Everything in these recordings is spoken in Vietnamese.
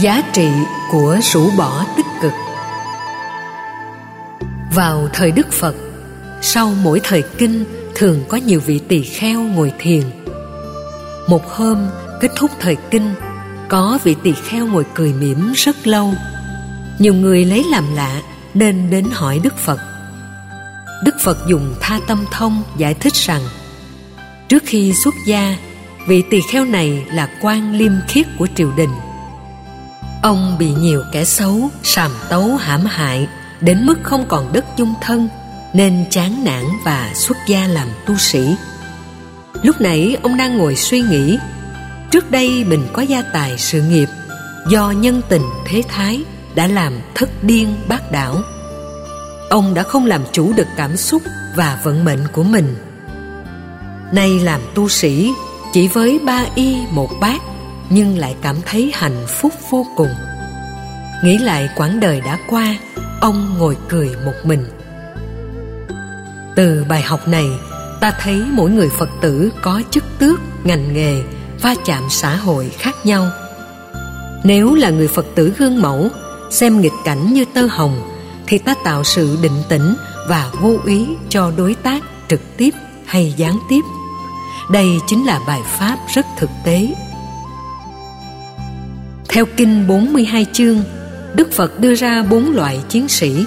giá trị của rũ bỏ tích cực. Vào thời đức phật, sau mỗi thời kinh, thường có nhiều vị tỳ kheo ngồi thiền. Một hôm, kết thúc thời kinh, có vị tỳ kheo ngồi cười mỉm rất lâu. Nhiều người lấy làm lạ, nên đến hỏi đức phật. Đức phật dùng tha tâm thông giải thích rằng, trước khi xuất gia, vị tỳ kheo này là quan liêm khiết của triều đình ông bị nhiều kẻ xấu, sàm tấu, hãm hại, đến mức không còn đất chung thân, nên chán nản và xuất gia làm tu sĩ. Lúc nãy ông đang ngồi suy nghĩ, trước đây mình có gia tài sự nghiệp, do nhân tình thế thái đã làm thất điên bác đảo. Ông đã không làm chủ được cảm xúc và vận mệnh của mình. Nay làm tu sĩ, chỉ với ba y một bát nhưng lại cảm thấy hạnh phúc vô cùng. Nghĩ lại quãng đời đã qua, ông ngồi cười một mình. Từ bài học này, ta thấy mỗi người phật tử có chức tước, ngành nghề, va chạm xã hội khác nhau. Nếu là người phật tử gương mẫu, xem nghịch cảnh như tơ hồng, thì ta tạo sự định tĩnh và vô ý cho đối tác trực tiếp hay gián tiếp. Đây chính là bài pháp rất thực tế theo kinh 42 chương, Đức Phật đưa ra bốn loại chiến sĩ.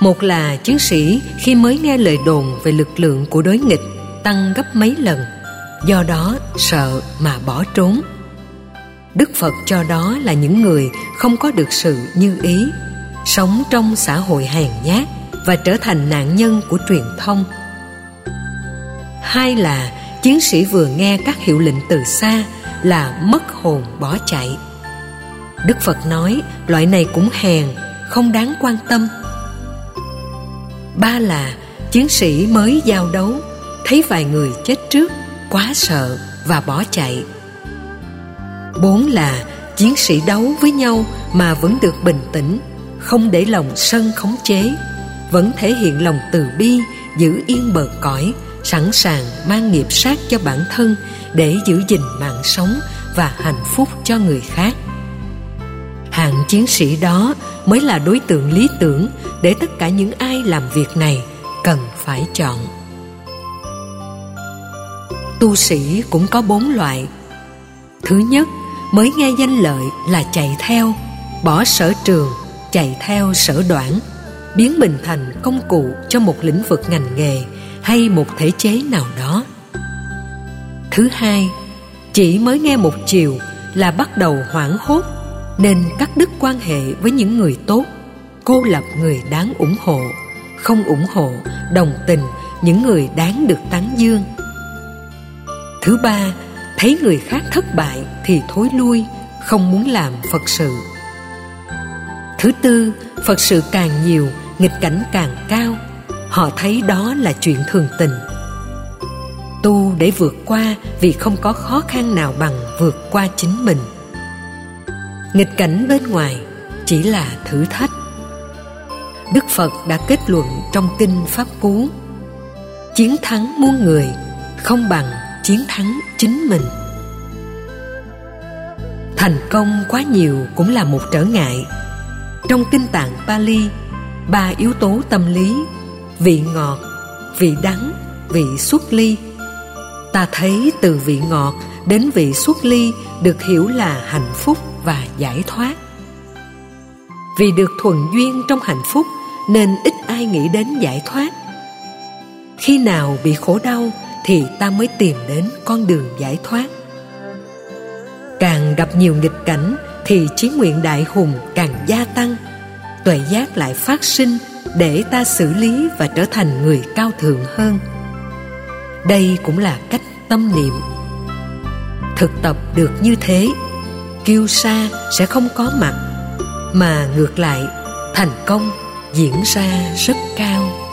Một là chiến sĩ khi mới nghe lời đồn về lực lượng của đối nghịch tăng gấp mấy lần, do đó sợ mà bỏ trốn. Đức phật cho đó là những người không có được sự như ý, sống trong xã hội hèn nhát và trở thành nạn nhân của truyền thông. Hai là chiến sĩ vừa nghe các hiệu lệnh từ xa là mất hồn bỏ chạy đức phật nói, loại này cũng hèn, không đáng quan tâm. Ba là, chiến sĩ mới giao đấu, thấy vài người chết trước, quá sợ và bỏ chạy. Bốn là, chiến sĩ đấu với nhau mà vẫn được bình tĩnh, không để lòng sân khống chế, vẫn thể hiện lòng từ bi, giữ yên bờ cõi, sẵn sàng mang nghiệp sát cho bản thân để giữ gìn mạng sống và hạnh phúc cho người khác hạng chiến sĩ đó mới là đối tượng lý tưởng để tất cả những ai làm việc này cần phải chọn. Tu sĩ cũng có bốn loại. Thứ nhất, mới nghe danh lợi là chạy theo, bỏ sở trường, chạy theo sở đoản, biến mình thành công cụ cho một lĩnh vực ngành nghề hay một thể chế nào đó. Thứ hai, chỉ mới nghe một chiều là bắt đầu hoảng hốt nên cắt đứt quan hệ với những người tốt. Cô lập người đáng ủng hộ, không ủng hộ, đồng tình những người đáng được tán dương. Thứ ba, thấy người khác thất bại thì thối lui, không muốn làm phật sự. Thứ tư, phật sự càng nhiều, nghịch cảnh càng cao. Họ thấy đó là chuyện thường tình. Tu để vượt qua vì không có khó khăn nào bằng vượt qua chính mình nghịch cảnh bên ngoài chỉ là thử thách. Đức phật đã kết luận trong kinh pháp cú, chiến thắng muôn người không bằng chiến thắng chính mình. Thành công quá nhiều cũng là một trở ngại. Trong kinh tạng pali, ba yếu tố tâm lý, vị ngọt, vị đắng, vị xuất ly. Ta thấy từ vị ngọt đến vị xuất ly được hiểu là hạnh phúc và giải thoát. Vì được thuần duyên trong hạnh phúc, nên ít ai nghĩ đến giải thoát. Khi nào bị khổ đau, thì ta mới tìm đến con đường giải thoát. Càng gặp nhiều nghịch cảnh, thì chí nguyện đại hùng càng gia tăng. Tuệ giác lại phát sinh để ta xử lý và trở thành người cao thượng hơn. Đây cũng là cách tâm niệm. Thực tập được như thế kiêu sa sẽ không có mặt, mà ngược lại, thành công diễn ra rất cao.